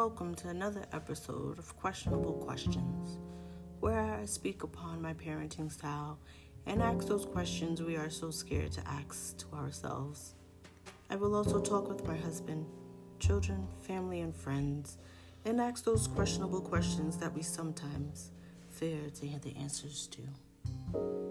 welcome to another episode of Questionable Questions, where I speak upon my parenting style and ask those questions we are so scared to ask to ourselves. I will also talk with my husband, children, family, and friends, and ask those questionable questions that we sometimes fear to hear the answers to.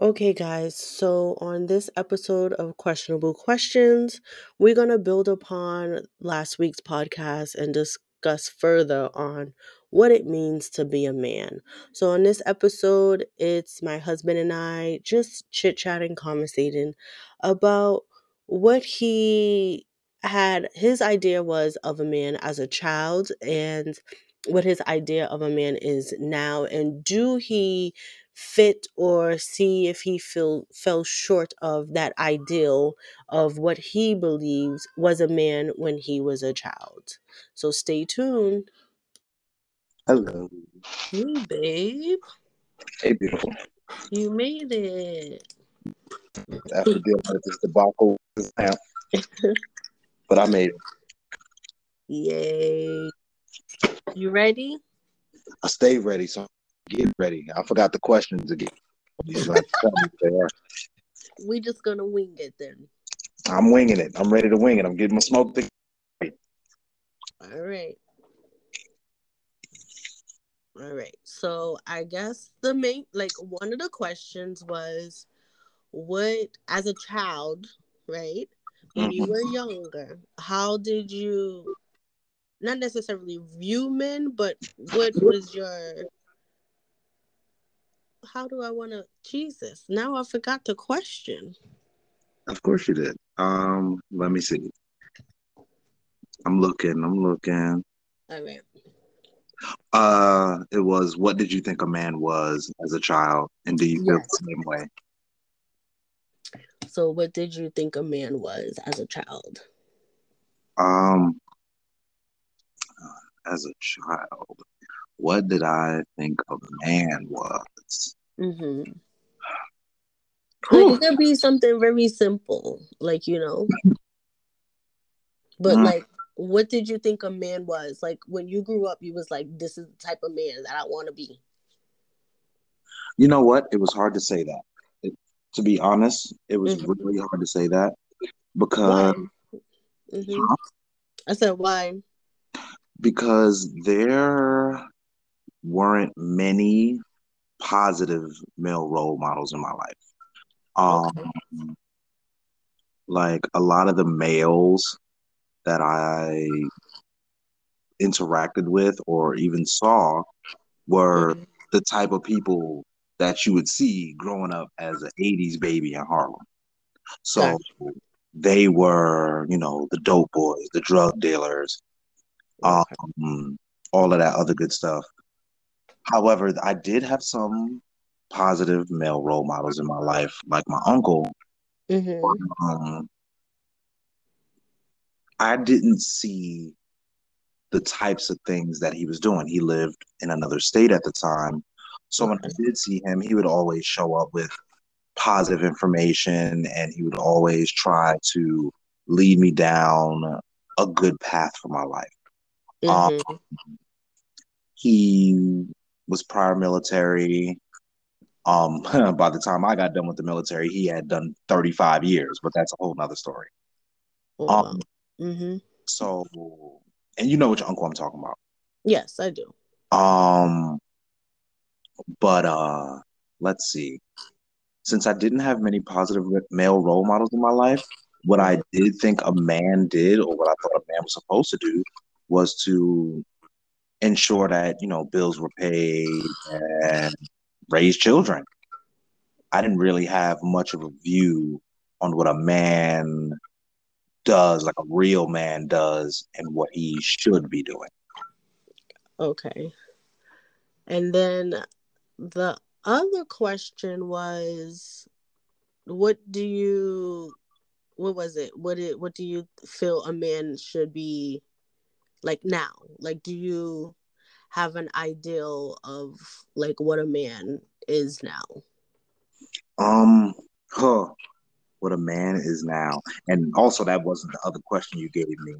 Okay, guys, so on this episode of Questionable Questions, we're going to build upon last week's podcast and discuss further on what it means to be a man. So, on this episode, it's my husband and I just chit chatting, conversating about what he had, his idea was of a man as a child and what his idea of a man is now. And do he fit or see if he feel fell short of that ideal of what he believes was a man when he was a child. So stay tuned. Hello. Hey babe. Hey beautiful. You made it. After dealing with this debacle but I made it. Yay. You ready? I stay ready, so get ready. I forgot the questions again. we just gonna wing it then. I'm winging it. I'm ready to wing it. I'm getting my smoke. To- All right. All right. So I guess the main, like, one of the questions was, what, as a child, right, when you mm-hmm. were younger, how did you, not necessarily view men, but what was your how do I want to? Jesus, now I forgot the question. Of course you did. Um, let me see. I'm looking. I'm looking. All right. Uh, it was. What did you think a man was as a child, and do you feel yes. the same way? So, what did you think a man was as a child? Um, as a child, what did I think a man was? Mm-hmm. Like it could be something very simple, like you know. But mm. like, what did you think a man was? Like when you grew up, you was like, "This is the type of man that I want to be." You know what? It was hard to say that. It, to be honest, it was mm-hmm. really hard to say that because. Mm-hmm. I said why? Because there weren't many positive male role models in my life. Um, okay. like a lot of the males that I interacted with or even saw were mm-hmm. the type of people that you would see growing up as an 80s baby in Harlem. So gotcha. they were, you know, the dope boys, the drug dealers. Um, all of that other good stuff. However, I did have some positive male role models in my life, like my uncle. Mm-hmm. Um, I didn't see the types of things that he was doing. He lived in another state at the time. So when I did see him, he would always show up with positive information and he would always try to lead me down a good path for my life. Mm-hmm. Um, he was prior military. Um, by the time I got done with the military, he had done 35 years, but that's a whole nother story. Oh, um, mm-hmm. so, and you know which uncle I'm talking about. Yes, I do. Um, but uh, let's see. Since I didn't have many positive male role models in my life, what I did think a man did, or what I thought a man was supposed to do, was to ensure that you know bills were paid and raise children. I didn't really have much of a view on what a man does, like a real man does, and what he should be doing. Okay. And then the other question was what do you what was it? What it what do you feel a man should be like now? Like, do you have an ideal of like what a man is now? Um, huh. what a man is now. And also, that wasn't the other question you gave me.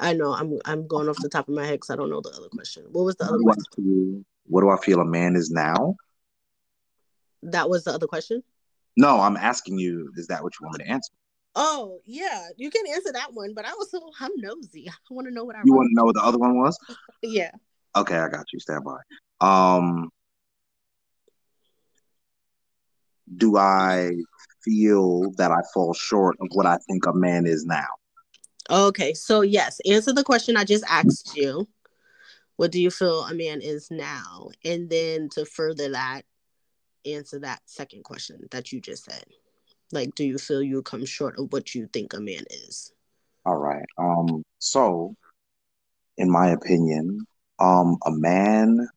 I know I'm I'm going off the top of my head because I don't know the other question. What was the other What question? do, what do I feel a man is now? That was the other question. No, I'm asking you, is that what you want me to answer? Oh yeah, you can answer that one, but I also I'm nosy. I want to know what I. You want to know what the other one was? Yeah. Okay, I got you. Stand by. Um, do I feel that I fall short of what I think a man is now? Okay, so yes, answer the question I just asked you. What do you feel a man is now? And then to further that, answer that second question that you just said. Like, do you feel you come short of what you think a man is? All right. Um, so in my opinion, um, a man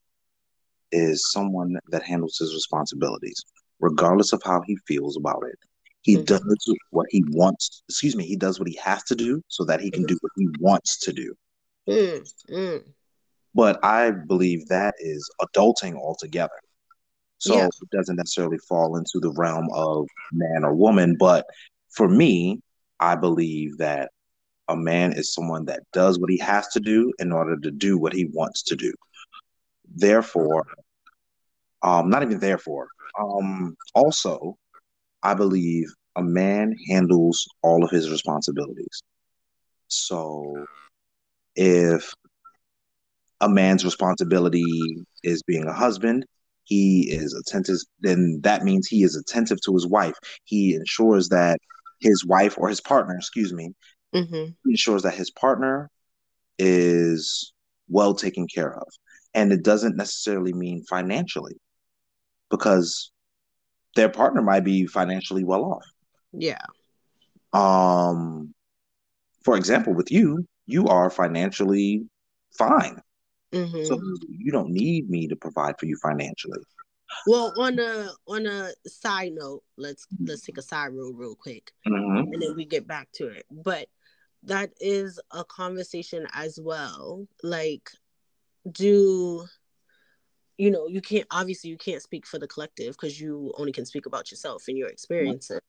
is someone that handles his responsibilities, regardless of how he feels about it. He Mhm. does what he wants, excuse me, he does what he has to do so that he can do what he wants to do. Mm, mm, But I believe that is adulting altogether. So Yeah. it doesn't necessarily fall into the realm of man or woman. But for me, I believe that a man is someone that does what he has to do in order to do what he wants to do. Therefore, um, not even therefore. Um, also, I believe a man handles all of his responsibilities. So if a man's responsibility is being a husband, he is attentive, then that means he is attentive to his wife. He ensures that his wife or his partner, excuse me, hmm ensures that his partner is well taken care of. And it doesn't necessarily mean financially because their partner might be financially well off. Yeah. Um, for example, with you, you are financially fine. Hmm So you don't need me to provide for you financially. well, on a on a side note, let's let's take a side road real quick. Mhm. and then we get back to it. But that is a conversation as well. Like, do you know you can't obviously you can't speak for the collective because you only can speak about yourself and your experiences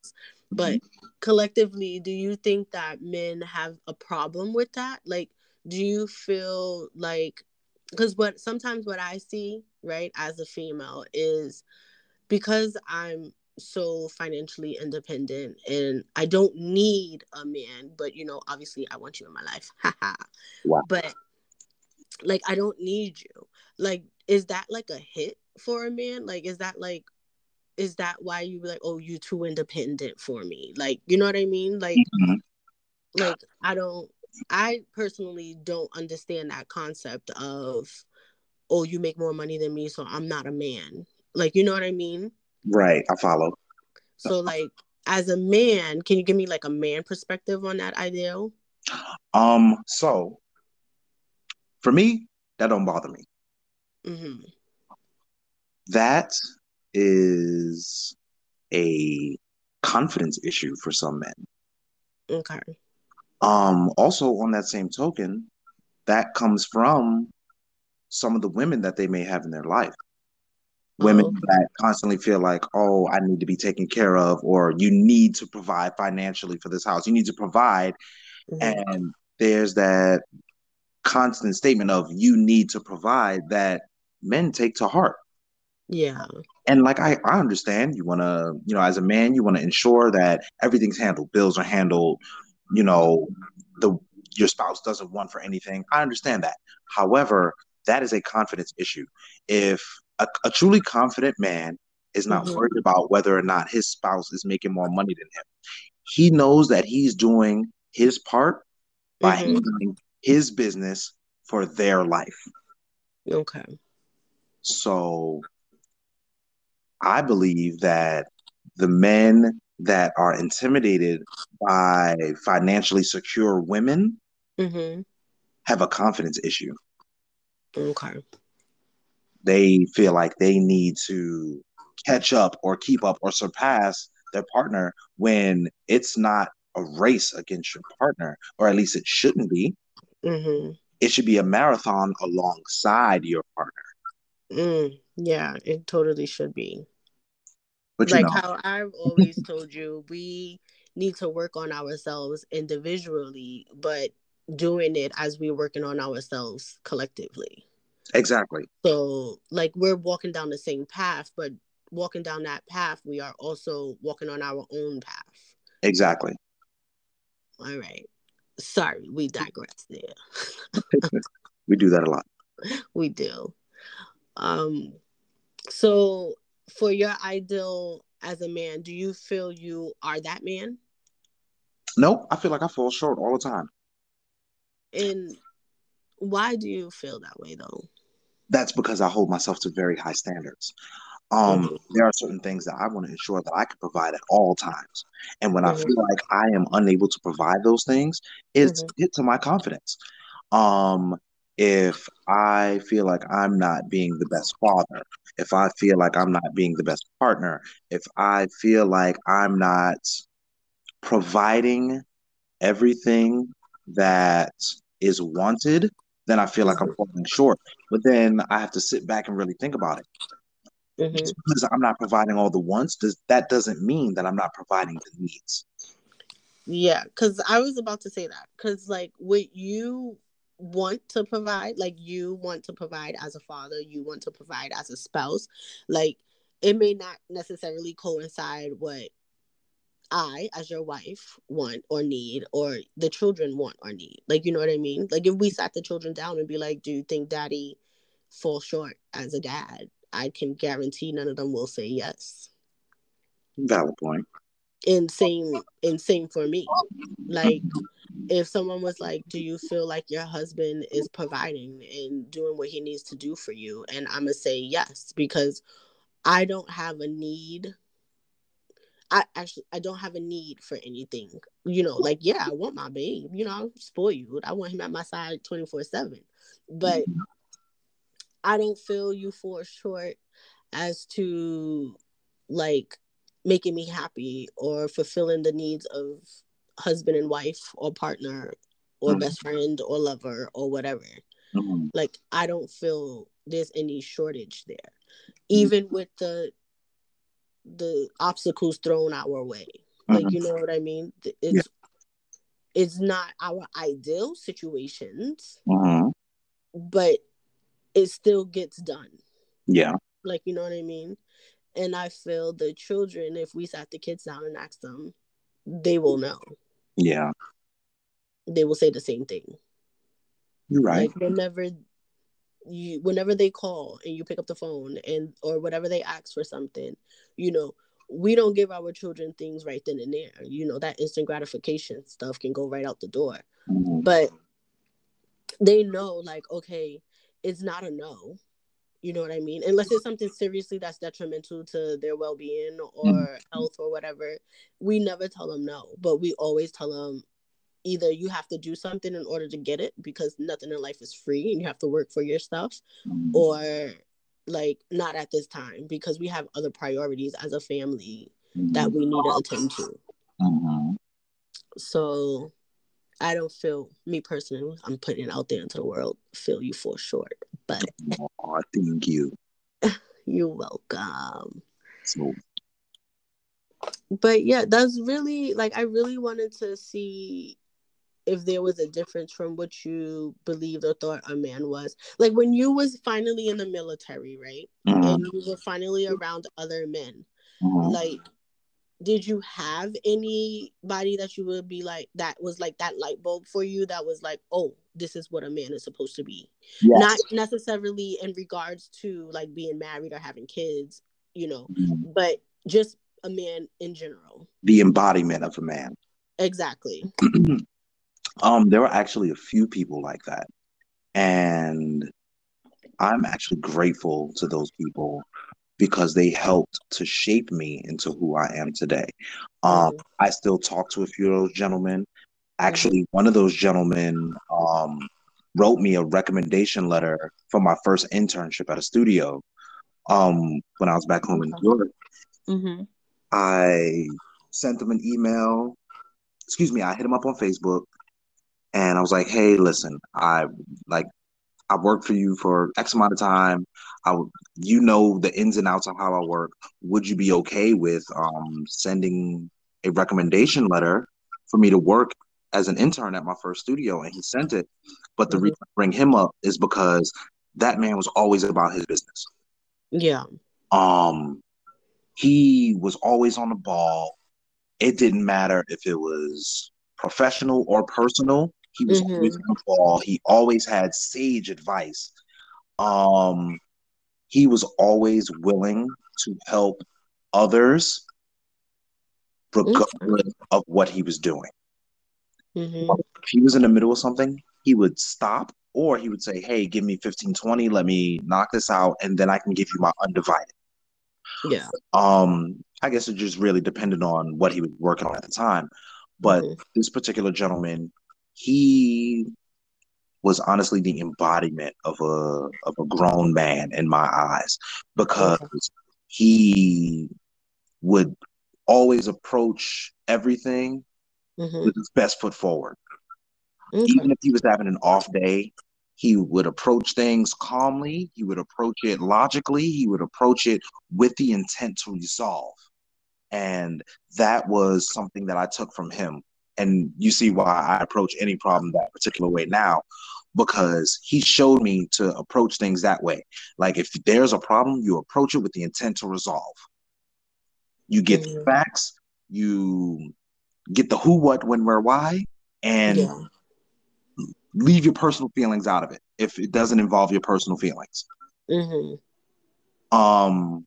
but collectively do you think that men have a problem with that like do you feel like because what sometimes what i see right as a female is because i'm so financially independent and i don't need a man but you know obviously i want you in my life. Wow. but like i don't need you. Like is that like a hit for a man? Like is that like is that why you be like oh you too independent for me. Like you know what i mean? Like Mhm. like i don't i personally don't understand that concept of oh you make more money than me so i'm not a man like you know what i mean Right, I follow. so like as a man can you give me like a man perspective on that ideal Um, so for me, that don't bother me. hmm That is a confidence issue for some men. okay Um, also on that same token, that comes from some of the women that they may have in their life. Women Oh. that constantly feel like, oh, I need to be taken care of, or you need to provide financially for this house. You need to provide. Mhm. And there's that constant statement of you need to provide that men take to heart. yeah And like I, I understand you want to, you know, as a man, you want to ensure that everything's handled, bills are handled, you know, the your spouse doesn't want for anything. I understand that. However, that is a confidence issue. If a, a truly confident man is not Mhm. worried about whether or not his spouse is making more money than him, he knows that he's doing his part by Mhm. handling his business for their life. okay So I believe that the men that are intimidated by financially secure women hmm have a confidence issue. okay They feel like they need to catch up or keep up or surpass their partner when it's not a race against your partner, or at least it shouldn't be. hmm It should be a marathon alongside your partner. Mm, yeah, it totally should be. But you like know, how I've always told you, we need to work on ourselves individually, but doing it as we're working on ourselves collectively. Exactly. So, like, we're walking down the same path, but walking down that path, we are also walking on our own path. Exactly. All right. Sorry, we digress there. we do that a lot. We do. Um, so for your ideal as a man, do you feel you are that man? Nope. I feel like I fall short all the time. And why do you feel that way though? That's because I hold myself to very high standards. Um, mm-hmm. there are certain things that I want to ensure that I can provide at all times. And when mm-hmm. I feel like I am unable to provide those things, it's mm-hmm. hit to my confidence. Um, if I feel like I'm not being the best father, if I feel like I'm not being the best partner, if I feel like I'm not providing everything that is wanted, then I feel like I'm falling short. But then I have to sit back and really think about it. Mm-hmm. Because I'm not providing all the wants, does that doesn't mean that I'm not providing the needs. Yeah, because I was about to say that. Because like what you want to provide like you want to provide as a father you want to provide as a spouse like it may not necessarily coincide what i as your wife want or need or the children want or need. Like you know what i mean? Like if we sat the children down and be like do you think daddy falls short as a dad? I can guarantee none of them will say yes. Valid point. And same and same for me. Like if someone was like, Do you feel like your husband is providing and doing what he needs to do for you? And I'm going to say yes, because I don't have a need. I actually I don't have a need for anything. You know, like yeah, I want my babe. You know, I'm spoiled. I want him at my side 24 seven. But I don't feel you for short as to like making me happy or fulfilling the needs of husband and wife or partner or mm-hmm. best friend or lover or whatever. Mm-hmm. Like I don't feel there's any shortage there. Mm-hmm. Even with the the obstacles thrown our way. Like mm-hmm. you know what I mean? It's yeah. it's not our ideal situations. Mm-hmm. But it still gets done. Yeah. Like you know what I mean? And I feel the children, if we sat the kids down and asked them, they will know. Yeah. They will say the same thing. You're right. Like whenever you whenever they call and you pick up the phone and or whatever they ask for something, you know, we don't give our children things right then and there. You know, that instant gratification stuff can go right out the door. Mm-hmm. But they know like, okay, it's not a no. You know what I mean? Unless it's something seriously that's detrimental to their well being or mm-hmm. health or whatever, we never tell them no. But we always tell them either you have to do something in order to get it because nothing in life is free and you have to work for your stuff, mm-hmm. or like not at this time because we have other priorities as a family mm-hmm. that we need to attend to. Mm-hmm. So I don't feel me personally. I'm putting it out there into the world. Feel you for short, but oh, thank you. You're welcome. So, but yeah, that's really like I really wanted to see if there was a difference from what you believed or thought a man was. Like when you was finally in the military, right? Mm-hmm. And you were finally around other men. Mm-hmm. Like did you have anybody that you would be like that was like that light bulb for you that was like oh this is what a man is supposed to be? Yes. not necessarily in regards to like being married or having kids you know mm-hmm. but just a man in general. The embodiment of a man. Exactly. Um there were actually a few people like that. And i'm actually grateful to those people because they helped to shape me into who I am today. Um, mm-hmm. I still talk to a few of those gentlemen. Actually, mm-hmm. one of those gentlemen um, wrote me a recommendation letter for my first internship at a studio um, when I was back home in New York. Mm-hmm. I sent them an email. Excuse me, I hit him up on Facebook and I was like, "Hey, listen, I like I worked for you for X amount of time. I you know the ins and outs of how I work. Would you be okay with um, sending a recommendation letter for me to work as an intern at my first studio, and he sent it. But the Mhm. reason I bring him up is because that man was always about his business. Yeah. Um, he was always on the ball. It didn't matter if it was professional or personal. He was Mhm. always on the ball. He always had sage advice. Um, he was always willing to help others, regardless of what he was doing. hmm If he was in the middle of something, he would stop or he would say, Hey, give me 15, 20, let me knock this out, and then I can give you my undivided. Yeah. Um, I guess it just really depended on what he was working on at the time. But Mhm. this particular gentleman, he was honestly the embodiment of a of a grown man in my eyes because he would always approach everything Mhm. with his best foot forward. Okay. Even if he was having an off day, he would approach things calmly, he would approach it logically, he would approach it with the intent to resolve. And that was something that I took from him. And you see why I approach any problem that particular way now, because he showed me to approach things that way. Like if there's a problem, you approach it with the intent to resolve. You get the Mhm. facts, you get the who, what, when, where, why, and Yeah. leave your personal feelings out of it if it doesn't involve your personal feelings. hmm Um,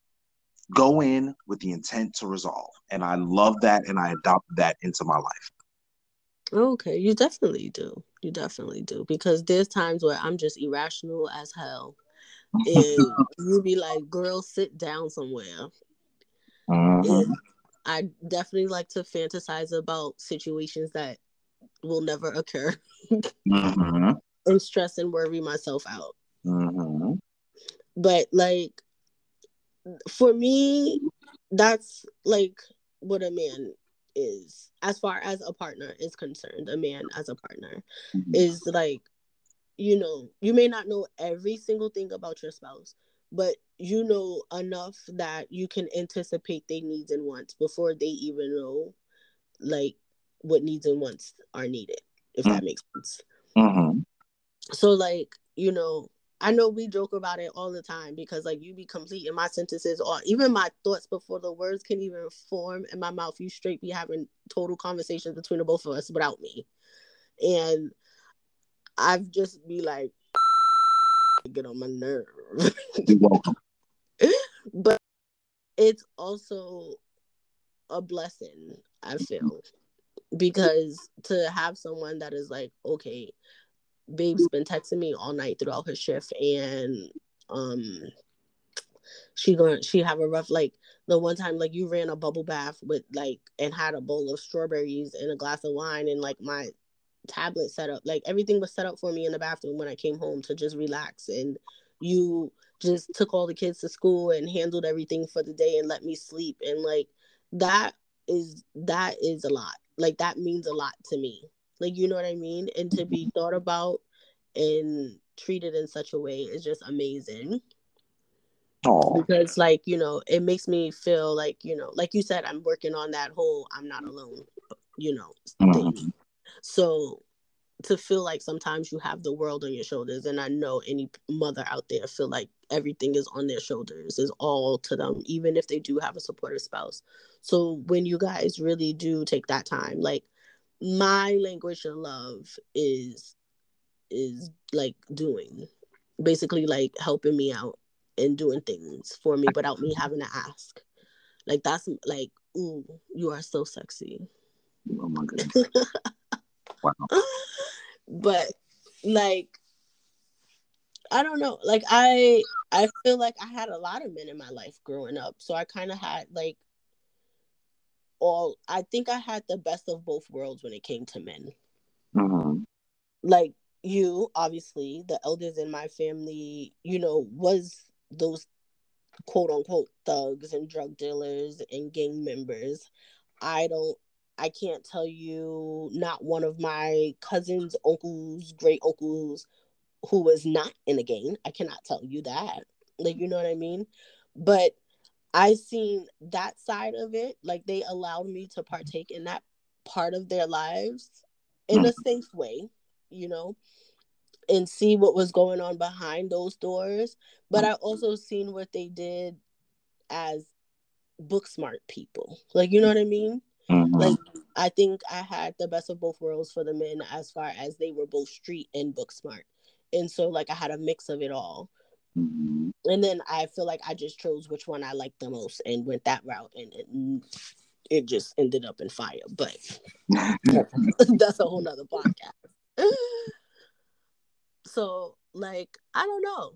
go in with the intent to resolve, and I love that, and I adopted that into my life. Okay, you definitely do. You definitely do because there's times where I'm just irrational as hell, and you be like, "Girl, sit down somewhere." And I definitely like to fantasize about situations that will never occur Mhm. and stress and worry myself out. Mhm. But like for me, that's like what a man is as far as a partner is concerned. A man as a partner Mhm. is like, you know, you may not know every single thing about your spouse, but you know enough that you can anticipate their needs and wants before they even know like what needs and wants are needed, if that makes sense. Mhm. So like, you know, I know we joke about it all the time because like you be completing my sentences or even my thoughts before the words can even form in my mouth. You straight be having total conversations between the both of us without me. And I've just be like get on my nerve. But it's also a blessing, I feel. Because to have someone that is like, okay, babe's been texting me all night throughout her shift and um she going she have a rough like the one time like you ran a bubble bath with like and had a bowl of strawberries and a glass of wine and like my tablet set up like everything was set up for me in the bathroom when i came home to just relax and you just took all the kids to school and handled everything for the day and let me sleep and like that is that is a lot. Like that means a lot to me like you know what i mean? And to be thought about and treated in such a way is just amazing. Oh, because like you know it makes me feel like you know like you said i'm working on that whole i'm not alone you know thing. Mhm. so to feel like sometimes you have the world on your shoulders and i know any mother out there feel like everything is on their shoulders is all to them even if they do have a supportive spouse. So when you guys really do take that time like my language of love is is like doing basically like helping me out and doing things for me without me having to ask like that's like ooh you are so sexy oh my goodness. Wow. but like i don't know like i i feel like i had a lot of men in my life growing up so i kind of had like all i think i had the best of both worlds when it came to men. Mhm. like you obviously the elders in my family you know was those quote unquote thugs and drug dealers and gang members. I don't i can't tell you not one of my cousins uncles great uncles who was not in a gang. I cannot tell you that. Like you know what i mean? But I seen that side of it. Like they allowed me to partake in that part of their lives in a safe way, you know, and see what was going on behind those doors. But I also seen what they did as book smart people. Like, you know what I mean? Mm-hmm. Like, I think I had the best of both worlds for the men as far as they were both street and book smart. And so, like, I had a mix of it all. Mm-hmm. And then I feel like I just chose which one I liked the most and went that route. And it, it just ended up in fire. But that's a whole nother podcast. so, like, I don't know.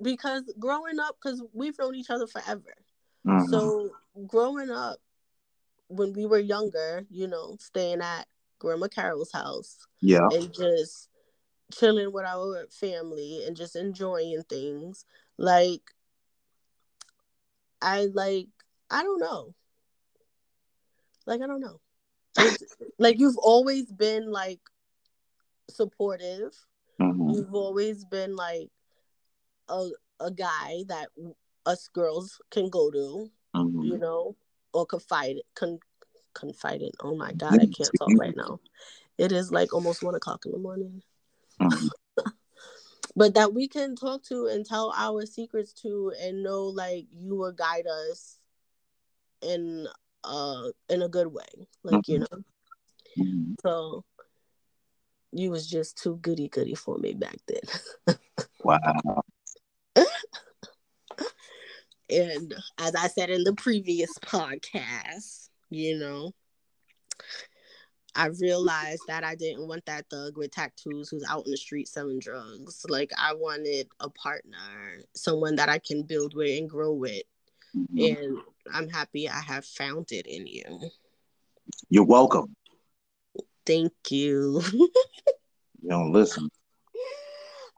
Because growing up, because we've known each other forever. Mm-hmm. So growing up, when we were younger, you know, staying at Grandma Carol's house, yeah, and just chilling with our family and just enjoying things. Like, I like, I don't know. Like, I don't know. like, you've always been like supportive. Mm-hmm. You've always been like a a guy that us girls can go to, mm-hmm. you know, or confide con, confide in. Oh my god, I can't talk right now. It is like almost one o'clock in the morning. Mm-hmm. But that we can talk to and tell our secrets to and know like you will guide us in uh in a good way. Like, mm-hmm. you know. Mm-hmm. So you was just too goody goody for me back then. wow. And as I said in the previous podcast, you know, I realized that I didn't want that thug with tattoos who's out in the street selling drugs. Like I wanted a partner, someone that I can build with and grow with. Mm-hmm. And I'm happy I have found it in you. You're welcome. Thank you. you don't listen.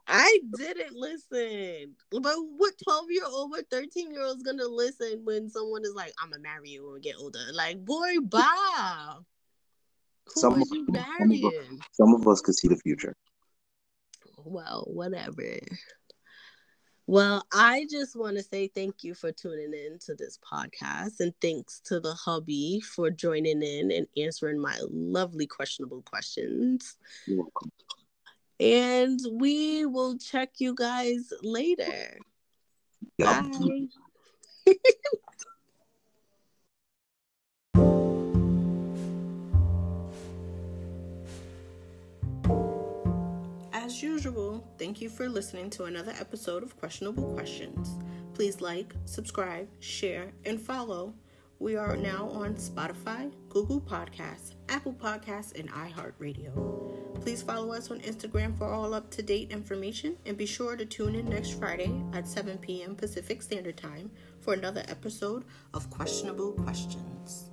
I didn't listen. But what 12 year old, what 13 year old is gonna listen when someone is like, I'm gonna marry you when we get older? Like, boy, Bob. Who some, marrying? Some of, us, some of us could see the future. Well, whatever. Well, I just want to say thank you for tuning in to this podcast and thanks to the hubby for joining in and answering my lovely questionable questions. You're welcome and we will check you guys later. Yep. Bye. As usual, thank you for listening to another episode of Questionable Questions. Please like, subscribe, share, and follow. We are now on Spotify, Google Podcasts, Apple Podcasts, and iHeartRadio. Please follow us on Instagram for all up to date information and be sure to tune in next Friday at 7 p.m. Pacific Standard Time for another episode of Questionable Questions.